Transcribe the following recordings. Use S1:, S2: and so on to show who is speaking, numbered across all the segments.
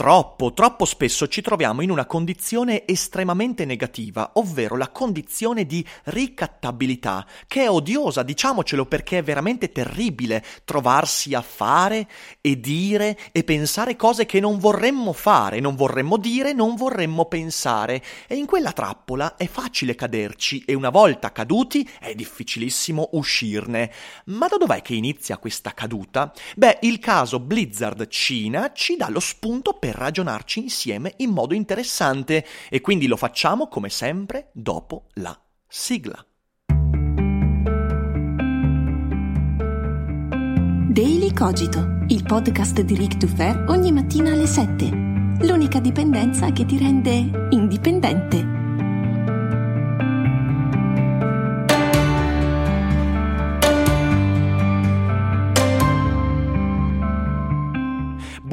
S1: Troppo, troppo spesso ci troviamo in una condizione estremamente negativa, ovvero la condizione di ricattabilità, che è odiosa, diciamocelo perché è veramente terribile trovarsi a fare e dire e pensare cose che non vorremmo fare, non vorremmo dire, non vorremmo pensare. E in quella trappola è facile caderci e una volta caduti è difficilissimo uscirne. Ma da dov'è che inizia questa caduta? Beh, il caso Blizzard Cina ci dà lo spunto per ragionarci insieme in modo interessante e quindi lo facciamo come sempre dopo la sigla.
S2: Daily Cogito, il podcast di Rick Dufer ogni mattina alle 7. L'unica dipendenza che ti rende indipendente.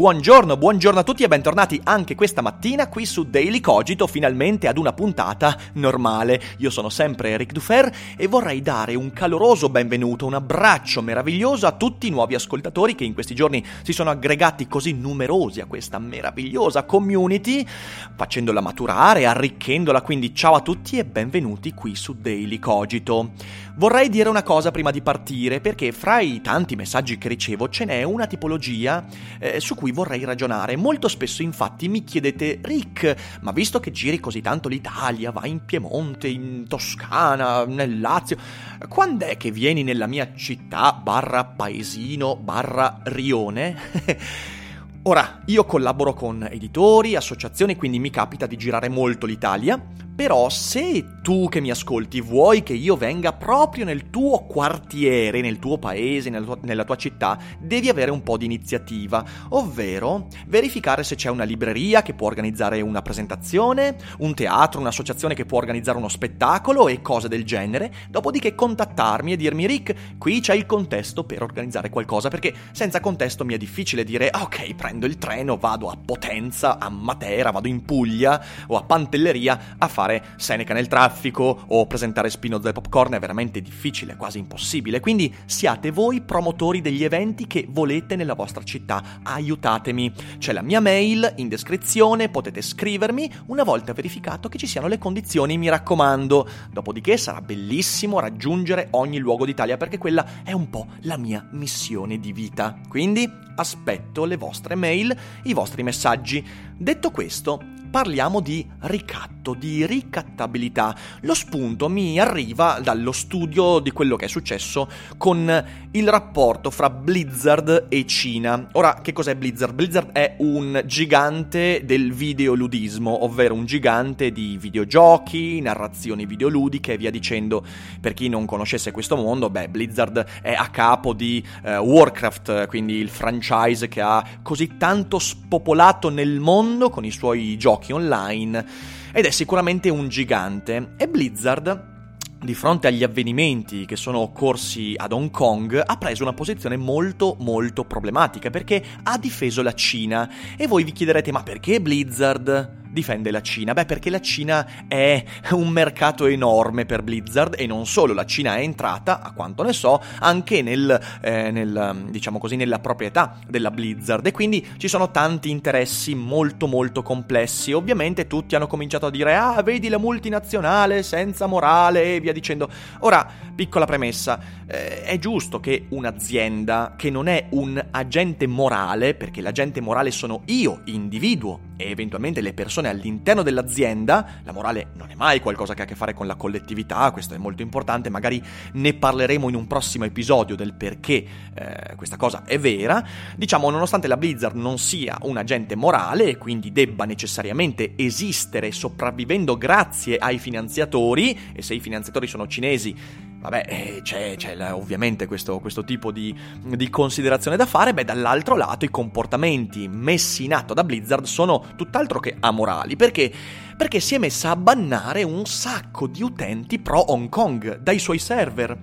S1: Buongiorno, buongiorno a tutti e bentornati anche questa mattina qui su Daily Cogito, finalmente ad una puntata normale. Io sono sempre Eric Dufer e vorrei dare un caloroso benvenuto, un abbraccio meraviglioso a tutti i nuovi ascoltatori che in questi giorni si sono aggregati così numerosi a questa meravigliosa community, facendola maturare, arricchendola, quindi ciao a tutti e benvenuti qui su Daily Cogito. Vorrei dire una cosa prima di partire, perché fra i tanti messaggi che ricevo ce n'è una tipologia eh, su cui vorrei ragionare. Molto spesso infatti mi chiedete, Rick, ma visto che giri così tanto l'Italia, vai in Piemonte, in Toscana, nel Lazio, quando è che vieni nella mia città barra paesino barra rione? Ora, io collaboro con editori, associazioni, quindi mi capita di girare molto l'Italia, però se tu che mi ascolti vuoi che io venga proprio nel tuo quartiere, nel tuo paese, nella tua, nella tua, città, devi avere un po' di iniziativa, ovvero verificare se c'è una libreria che può organizzare una presentazione, un teatro, un'associazione che può organizzare uno spettacolo e cose del genere, dopodiché contattarmi e dirmi Rick, qui c'è il contesto per organizzare qualcosa, perché senza contesto mi è difficile dire ok, prendo il treno, vado a Potenza, a Matera, vado in Puglia o a Pantelleria a fare Seneca nel traffico o presentare Spinoza e Popcorn è veramente difficile, quasi impossibile. Quindi siate voi promotori degli eventi che volete nella vostra città. Aiutatemi. C'è la mia mail in descrizione, potete scrivermi una volta verificato che ci siano le condizioni, mi raccomando. Dopodiché sarà bellissimo raggiungere ogni luogo d'Italia perché quella è un po' la mia missione di vita. Quindi aspetto le vostre mail, i vostri messaggi. Detto questo, parliamo di ricatto, di ricattabilità. Lo spunto mi arriva dallo studio di quello che è successo con il rapporto fra Blizzard e Cina. Ora, che cos'è Blizzard? Blizzard è un gigante del videoludismo, ovvero un gigante di videogiochi, narrazioni videoludiche e via dicendo. Per chi non conoscesse questo mondo, beh, Blizzard è a capo di uh, Warcraft, quindi il franchise che ha così tanto spopolato nel mondo con i suoi giochi online ed è sicuramente un gigante. E Blizzard di fronte agli avvenimenti che sono occorsi ad Hong Kong, ha preso una posizione molto molto problematica perché ha difeso la Cina. E voi vi chiederete ma perché Blizzard? Difende la Cina? Beh, perché la Cina è un mercato enorme per Blizzard e non solo, la Cina è entrata, a quanto ne so, anche nel, eh, nel, diciamo così, nella proprietà della Blizzard e quindi ci sono tanti interessi molto molto complessi. Ovviamente tutti hanno cominciato a dire "Ah, vedi la multinazionale senza morale" e via dicendo. Ora, piccola premessa, eh, è giusto che un'azienda che non è un agente morale, perché l'agente morale sono io, individuo e eventualmente le persone all'interno dell'azienda, la morale non è mai qualcosa che ha a che fare con la collettività, questo è molto importante, magari ne parleremo in un prossimo episodio del perché eh, questa cosa è vera, diciamo nonostante la Blizzard non sia un agente morale e quindi debba necessariamente esistere sopravvivendo grazie ai finanziatori, e se i finanziatori sono cinesi Vabbè, eh, c'è, c'è ovviamente questo, questo tipo di, di, considerazione da fare, beh, dall'altro lato i comportamenti messi in atto da Blizzard sono tutt'altro che amorali, perché? Perché si è messa a bannare un sacco di utenti pro Hong Kong dai suoi server.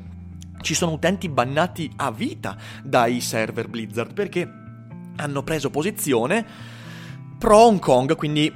S1: Ci sono utenti bannati a vita dai server Blizzard perché hanno preso posizione pro Hong Kong, quindi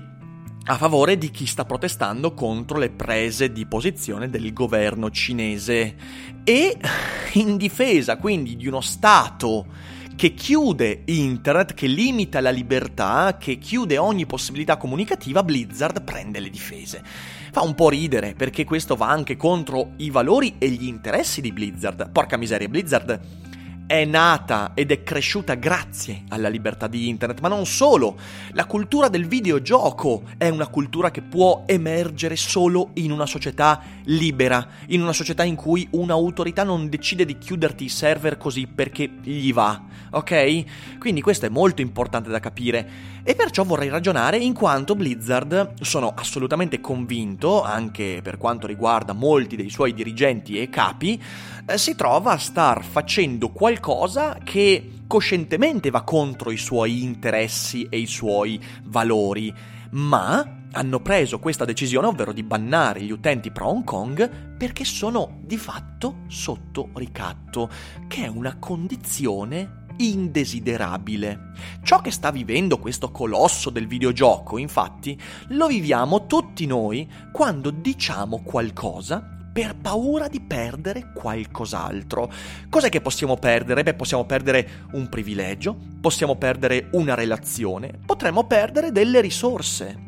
S1: a favore di chi sta protestando contro le prese di posizione del governo cinese e in difesa quindi di uno Stato che chiude internet, che limita la libertà, che chiude ogni possibilità comunicativa, Blizzard prende le difese. Fa un po' ridere perché questo va anche contro i valori e gli interessi di Blizzard. Porca miseria, Blizzard è nata ed è cresciuta grazie alla libertà di internet, ma non solo. La cultura del videogioco è una cultura che può emergere solo in una società libera, in una società in cui un'autorità non decide di chiuderti i server così perché gli va, ok? Quindi questo è molto importante da capire e perciò vorrei ragionare in quanto Blizzard, sono assolutamente convinto, anche per quanto riguarda molti dei suoi dirigenti e capi, eh, si trova a star facendo qualcosa che coscientemente va contro i suoi interessi e i suoi valori, ma hanno preso questa decisione, ovvero di bannare gli utenti pro Hong Kong, perché sono di fatto sotto ricatto, che è una condizione indesiderabile. Ciò che sta vivendo questo colosso del videogioco, infatti, lo viviamo tutti noi quando diciamo qualcosa per paura di perdere qualcos'altro. Cos'è che possiamo perdere? Beh, possiamo perdere un privilegio, possiamo perdere una relazione, potremmo perdere delle risorse.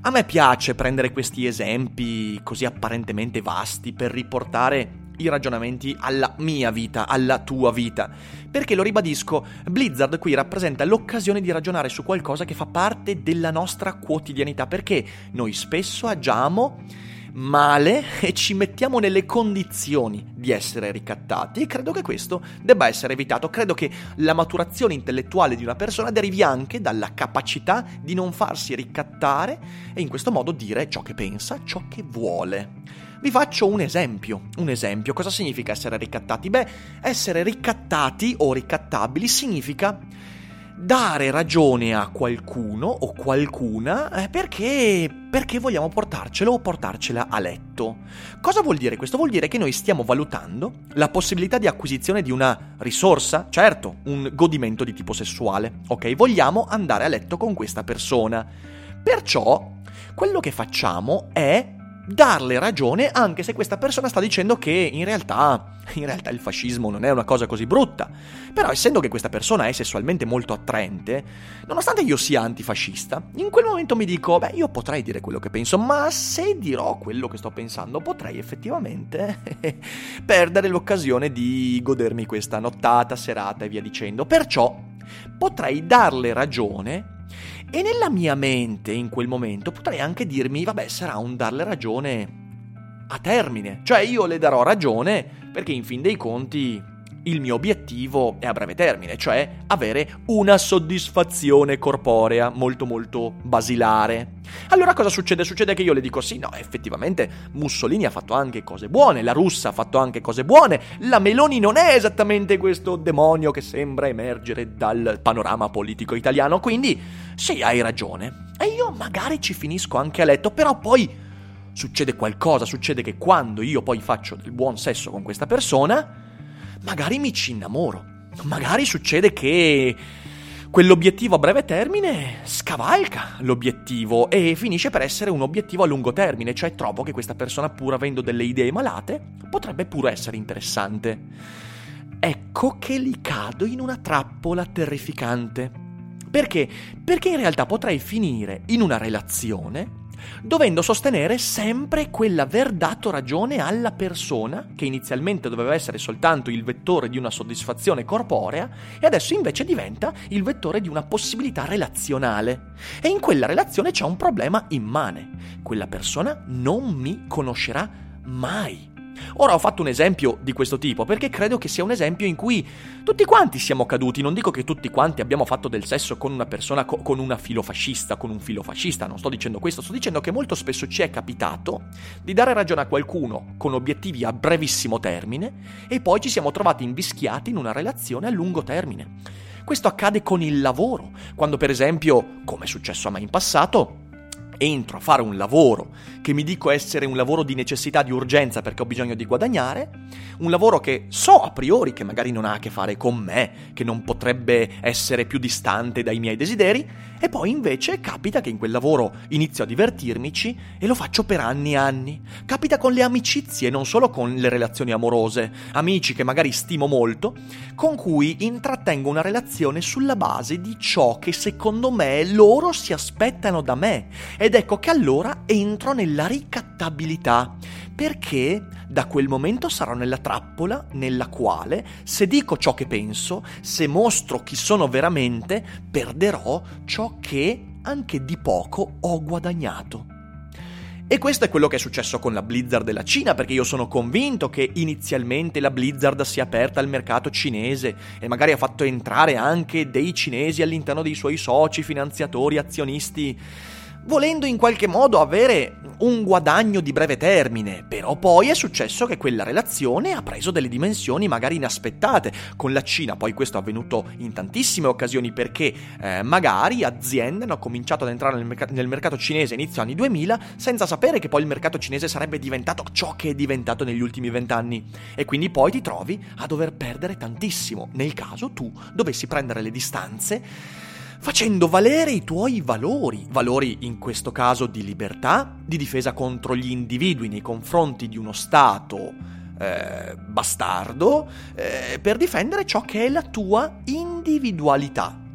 S1: A me piace prendere questi esempi così apparentemente vasti per riportare i ragionamenti alla mia vita, alla tua vita. Perché lo ribadisco, Blizzard qui rappresenta l'occasione di ragionare su qualcosa che fa parte della nostra quotidianità, perché noi spesso agiamo male e ci mettiamo nelle condizioni di essere ricattati e credo che questo debba essere evitato. Credo che la maturazione intellettuale di una persona derivi anche dalla capacità di non farsi ricattare e in questo modo dire ciò che pensa, ciò che vuole. Vi faccio un esempio. Un esempio. Cosa significa essere ricattati? Beh, essere ricattati o ricattabili significa dare ragione a qualcuno o qualcuna eh, perché, perché vogliamo portarcelo o portarcela a letto. Cosa vuol dire questo? Vuol dire che noi stiamo valutando la possibilità di acquisizione di una risorsa, certo, un godimento di tipo sessuale, ok? Vogliamo andare a letto con questa persona. Perciò quello che facciamo è darle ragione anche se questa persona sta dicendo che in realtà, in realtà il fascismo non è una cosa così brutta. Però essendo che questa persona è sessualmente molto attraente, nonostante io sia antifascista, in quel momento mi dico, beh, io potrei dire quello che penso, ma se dirò quello che sto pensando, potrei effettivamente perdere l'occasione di godermi questa nottata, serata e via dicendo. Perciò potrei darle ragione e nella mia mente, in quel momento, potrei anche dirmi, vabbè, sarà un darle ragione a termine. Cioè io le darò ragione perché in fin dei conti il mio obiettivo è a breve termine, cioè avere una soddisfazione corporea molto molto basilare. Allora cosa succede? Succede che io le dico sì, no, effettivamente Mussolini ha fatto anche cose buone, la Russia ha fatto anche cose buone, la Meloni non è esattamente questo demonio che sembra emergere dal panorama politico italiano, quindi sì, hai ragione. E io magari ci finisco anche a letto, però poi succede qualcosa, succede che quando io poi faccio del buon sesso con questa persona, magari mi ci innamoro. Magari succede che quell'obiettivo a breve termine scavalca l'obiettivo e finisce per essere un obiettivo a lungo termine, cioè trovo che questa persona, pur avendo delle idee malate, potrebbe pure essere interessante. Ecco che li cado in una trappola terrificante. Perché? Perché in realtà potrei finire in una relazione dovendo sostenere sempre quell'aver dato ragione alla persona, che inizialmente doveva essere soltanto il vettore di una soddisfazione corporea, e adesso invece diventa il vettore di una possibilità relazionale. E in quella relazione c'è un problema immane. Quella persona non mi conoscerà mai. Ora ho fatto un esempio di questo tipo perché credo che sia un esempio in cui tutti quanti siamo caduti, non dico che tutti quanti abbiamo fatto del sesso con una persona, co- con una filofascista, con un filofascista, non sto dicendo questo, sto dicendo che molto spesso ci è capitato di dare ragione a qualcuno con obiettivi a brevissimo termine e poi ci siamo trovati invischiati in una relazione a lungo termine. Questo accade con il lavoro, quando per esempio, come è successo a me in passato, entro a fare un lavoro che mi dico essere un lavoro di necessità, di urgenza perché ho bisogno di guadagnare, un lavoro che so a priori che magari non ha a che fare con me, che non potrebbe essere più distante dai miei desideri, e poi invece capita che in quel lavoro inizio a divertirmici e lo faccio per anni e anni. Capita con le amicizie, non solo con le relazioni amorose, amici che magari stimo molto, con cui intrattengo una relazione sulla base di ciò che secondo me loro si aspettano da me. Ed ecco che allora entro nella ricattabilità, perché da quel momento sarò nella trappola nella quale, se dico ciò che penso, se mostro chi sono veramente, perderò ciò che anche di poco ho guadagnato. E questo è quello che è successo con la Blizzard della Cina, perché io sono convinto che inizialmente la Blizzard sia aperta al mercato cinese e magari ha fatto entrare anche dei cinesi all'interno dei suoi soci, finanziatori, azionisti volendo in qualche modo avere un guadagno di breve termine, però poi è successo che quella relazione ha preso delle dimensioni magari inaspettate. Con la Cina, poi questo è avvenuto in tantissime occasioni perché eh, magari aziende hanno cominciato ad entrare nel, merc- nel mercato cinese inizio anni 2000 senza sapere che poi il mercato cinese sarebbe diventato ciò che è diventato negli ultimi vent'anni. E quindi poi ti trovi a dover perdere tantissimo. Nel caso tu dovessi prendere le distanze facendo valere i tuoi valori, valori in questo caso di libertà, di difesa contro gli individui nei confronti di uno Stato eh, bastardo, eh, per difendere ciò che è la tua individualità.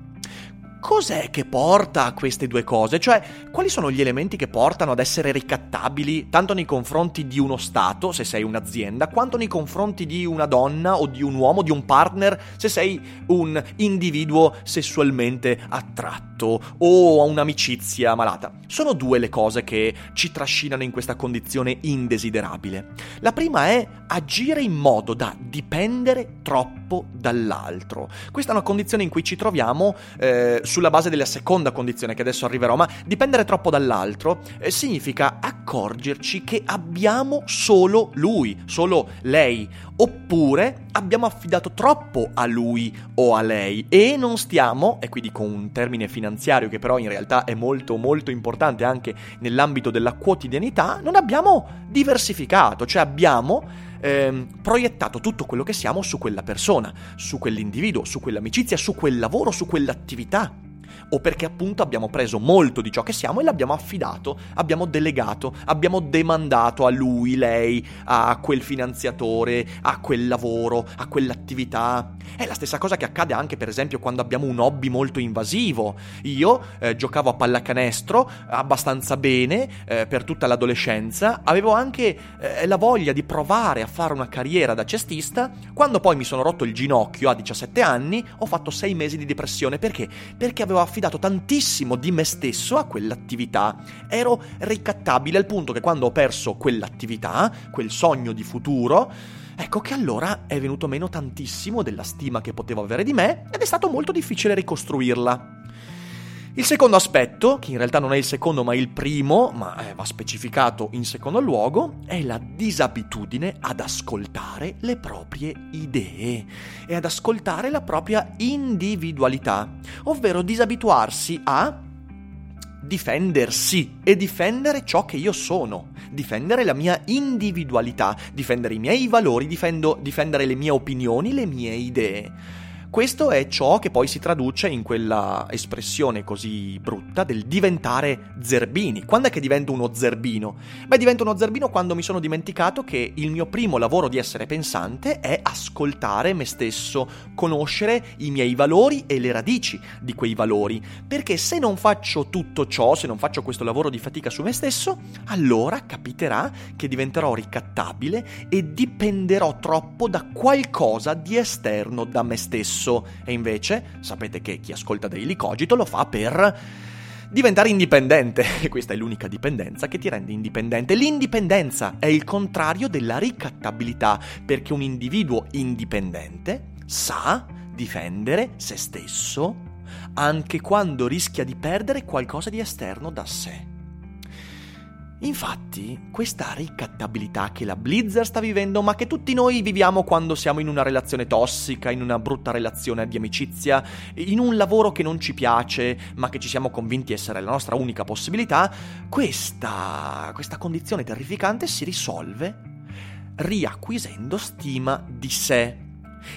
S1: Cos'è che porta a queste due cose? Cioè, quali sono gli elementi che portano ad essere ricattabili tanto nei confronti di uno Stato, se sei un'azienda, quanto nei confronti di una donna o di un uomo, di un partner, se sei un individuo sessualmente attratto o un'amicizia malata? Sono due le cose che ci trascinano in questa condizione indesiderabile. La prima è agire in modo da dipendere troppo dall'altro. Questa è una condizione in cui ci troviamo eh, sulla base della seconda condizione che adesso arriverò, ma dipendere troppo dall'altro eh, significa accorgerci che abbiamo solo lui, solo lei, oppure abbiamo affidato troppo a lui o a lei e non stiamo, e qui dico un termine finanziario che però in realtà è molto molto importante anche nell'ambito della quotidianità, non abbiamo diversificato, cioè abbiamo ehm, proiettato tutto quello che siamo su quella persona, su quell'individuo, su quell'amicizia, su quel lavoro, su quell'attività o perché appunto abbiamo preso molto di ciò che siamo e l'abbiamo affidato, abbiamo delegato, abbiamo demandato a lui, lei, a quel finanziatore, a quel lavoro, a quell'attività. È la stessa cosa che accade anche per esempio quando abbiamo un hobby molto invasivo. Io eh, giocavo a pallacanestro abbastanza bene eh, per tutta l'adolescenza, avevo anche eh, la voglia di provare a fare una carriera da cestista, quando poi mi sono rotto il ginocchio a 17 anni ho fatto 6 mesi di depressione perché? Perché avevo affidato tantissimo di me stesso a quell'attività. Ero ricattabile al punto che quando ho perso quell'attività, quel sogno di futuro, ecco che allora è venuto meno tantissimo della stima che potevo avere di me ed è stato molto difficile ricostruirla. Il secondo aspetto, che in realtà non è il secondo ma il primo, ma eh, va specificato in secondo luogo, è la disabitudine ad ascoltare le proprie idee e ad ascoltare la propria individualità, ovvero disabituarsi a difendersi e difendere ciò che io sono, difendere la mia individualità, difendere i miei valori, difendo, difendere le mie opinioni, le mie idee. Questo è ciò che poi si traduce in quella espressione così brutta del diventare zerbini. Quando è che divento uno zerbino? Beh, divento uno zerbino quando mi sono dimenticato che il mio primo lavoro di essere pensante è ascoltare me stesso, conoscere i miei valori e le radici di quei valori. Perché se non faccio tutto ciò, se non faccio questo lavoro di fatica su me stesso, allora capiterà che diventerò ricattabile e dipenderò troppo da qualcosa di esterno da me stesso e invece sapete che chi ascolta Daily Cogito lo fa per diventare indipendente. E questa è l'unica dipendenza che ti rende indipendente. L'indipendenza è il contrario della ricattabilità, perché un individuo indipendente sa difendere se stesso anche quando rischia di perdere qualcosa di esterno da sé. Infatti, questa ricattabilità che la Blizzard sta vivendo, ma che tutti noi viviamo quando siamo in una relazione tossica, in una brutta relazione di amicizia, in un lavoro che non ci piace, ma che ci siamo convinti essere la nostra unica possibilità, questa, questa condizione terrificante si risolve riacquisendo stima di sé,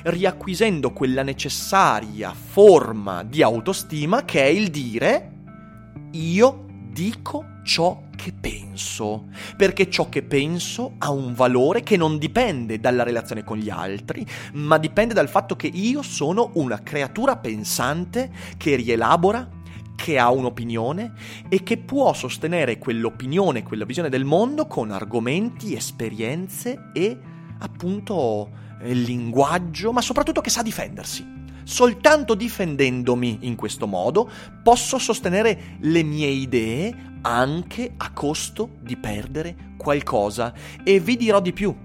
S1: riacquisendo quella necessaria forma di autostima che è il dire io dico ciò che penso, perché ciò che penso ha un valore che non dipende dalla relazione con gli altri, ma dipende dal fatto che io sono una creatura pensante che rielabora, che ha un'opinione e che può sostenere quell'opinione, quella visione del mondo con argomenti, esperienze e appunto il linguaggio, ma soprattutto che sa difendersi. Soltanto difendendomi in questo modo posso sostenere le mie idee anche a costo di perdere qualcosa. E vi dirò di più.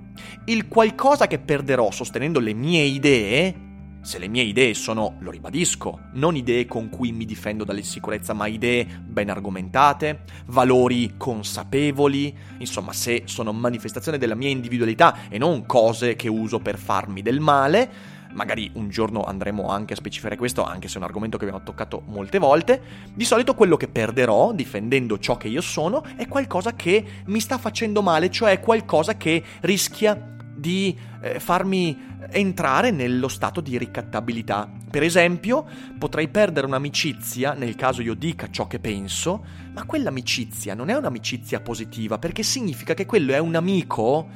S1: Il qualcosa che perderò sostenendo le mie idee se le mie idee sono, lo ribadisco, non idee con cui mi difendo dall'insicurezza, ma idee ben argomentate, valori consapevoli, insomma, se sono manifestazione della mia individualità e non cose che uso per farmi del male, magari un giorno andremo anche a specificare questo, anche se è un argomento che abbiamo toccato molte volte, di solito quello che perderò difendendo ciò che io sono è qualcosa che mi sta facendo male, cioè qualcosa che rischia di eh, farmi entrare nello stato di ricattabilità. Per esempio, potrei perdere un'amicizia nel caso io dica ciò che penso, ma quell'amicizia non è un'amicizia positiva, perché significa che quello è un amico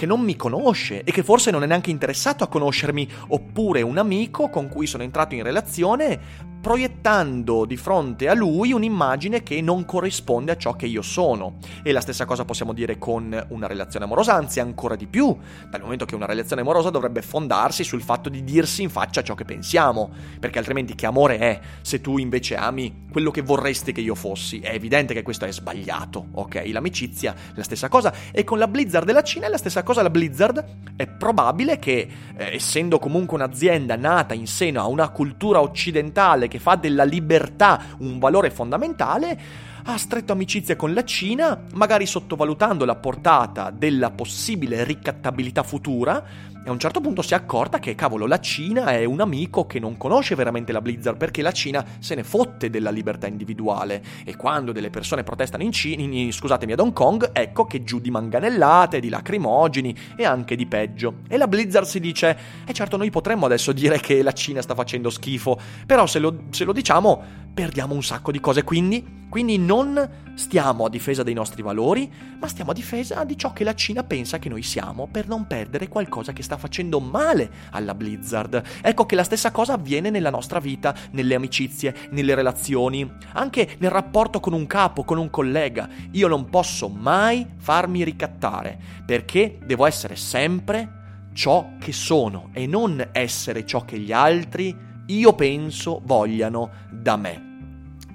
S1: che non mi conosce e che forse non è neanche interessato a conoscermi, oppure un amico con cui sono entrato in relazione proiettando di fronte a lui un'immagine che non corrisponde a ciò che io sono. E la stessa cosa possiamo dire con una relazione amorosa, anzi ancora di più, dal momento che una relazione amorosa dovrebbe fondarsi sul fatto di dirsi in faccia ciò che pensiamo, perché altrimenti che amore è se tu invece ami quello che vorresti che io fossi? È evidente che questo è sbagliato, ok? L'amicizia la stessa cosa e con la Blizzard della Cina è la stessa cosa, la Blizzard è probabile che eh, essendo comunque un'azienda nata in seno a una cultura occidentale che fa della libertà un valore fondamentale, ha stretto amicizia con la Cina, magari sottovalutando la portata della possibile ricattabilità futura, e a un certo punto si è accorta che, cavolo, la Cina è un amico che non conosce veramente la Blizzard perché la Cina se ne fotte della libertà individuale. E quando delle persone protestano in Cina, in, scusatemi, ad Hong Kong, ecco che giù di manganellate, di lacrimogeni e anche di peggio. E la Blizzard si dice, eh certo, noi potremmo adesso dire che la Cina sta facendo schifo, però se lo, se lo diciamo perdiamo un sacco di cose. Quindi, quindi non stiamo a difesa dei nostri valori, ma stiamo a difesa di ciò che la Cina pensa che noi siamo per non perdere qualcosa che sta facendo male alla Blizzard. Ecco che la stessa cosa avviene nella nostra vita, nelle amicizie, nelle relazioni, anche nel rapporto con un capo, con un collega. Io non posso mai farmi ricattare, perché devo essere sempre ciò che sono e non essere ciò che gli altri io penso vogliano da me.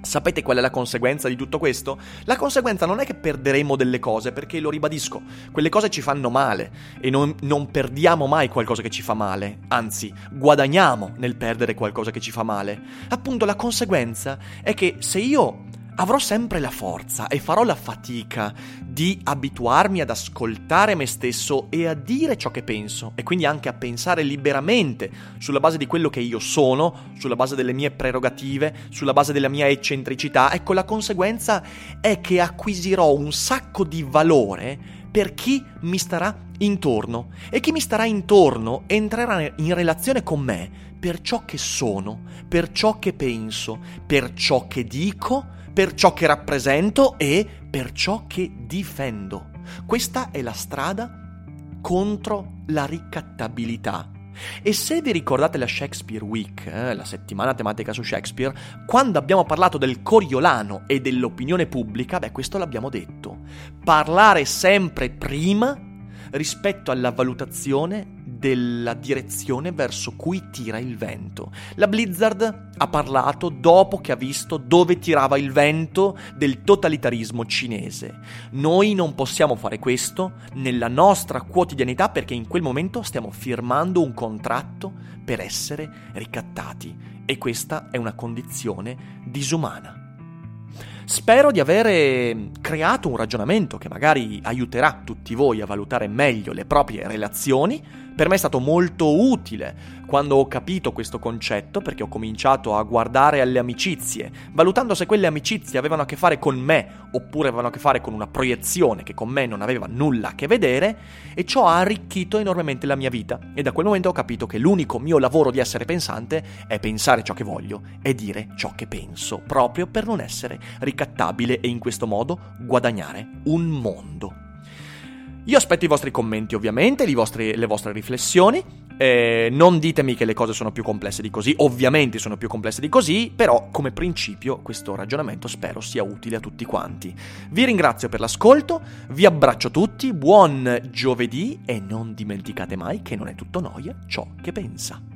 S1: Sapete qual è la conseguenza di tutto questo? La conseguenza non è che perderemo delle cose, perché lo ribadisco, quelle cose ci fanno male e non, non, perdiamo mai qualcosa che ci fa male, anzi guadagniamo nel perdere qualcosa che ci fa male. Appunto la conseguenza è che se io avrò sempre la forza e farò la fatica di abituarmi ad ascoltare me stesso e a dire ciò che penso e quindi anche a pensare liberamente sulla base di quello che io sono, sulla base delle mie prerogative, sulla base della mia eccentricità. Ecco, la conseguenza è che acquisirò un sacco di valore per chi mi starà intorno e chi mi starà intorno entrerà in relazione con me per ciò che sono, per ciò che penso, per ciò che dico per ciò che rappresento e per ciò che difendo. Questa è la strada contro la ricattabilità. E se vi ricordate la Shakespeare Week, eh, la settimana tematica su Shakespeare, quando abbiamo parlato del Coriolano e dell'opinione pubblica, beh, questo l'abbiamo detto. Parlare sempre prima rispetto alla valutazione della direzione verso cui tira il vento. La Blizzard ha parlato dopo che ha visto dove tirava il vento del totalitarismo cinese. Noi non possiamo fare questo nella nostra quotidianità perché in quel momento stiamo firmando un contratto per essere ricattati e questa è una condizione disumana. Spero di avere creato un ragionamento che magari aiuterà tutti voi a valutare meglio le proprie relazioni per me è stato molto utile quando ho capito questo concetto perché ho cominciato a guardare alle amicizie, valutando se quelle amicizie avevano a che fare con me oppure avevano a che fare con una proiezione che con me non aveva nulla a che vedere e ciò ha arricchito enormemente la mia vita e da quel momento ho capito che l'unico mio lavoro di essere pensante è pensare ciò che voglio e dire ciò che penso, proprio per non essere ricattabile e in questo modo guadagnare un mondo. Io aspetto i vostri commenti ovviamente, vostri, le vostre riflessioni. Eh, non ditemi che le cose sono più complesse di così, ovviamente sono più complesse di così, però come principio questo ragionamento spero sia utile a tutti quanti. Vi ringrazio per l'ascolto, vi abbraccio tutti, buon giovedì e non dimenticate mai che non è tutto noia ciò che pensa.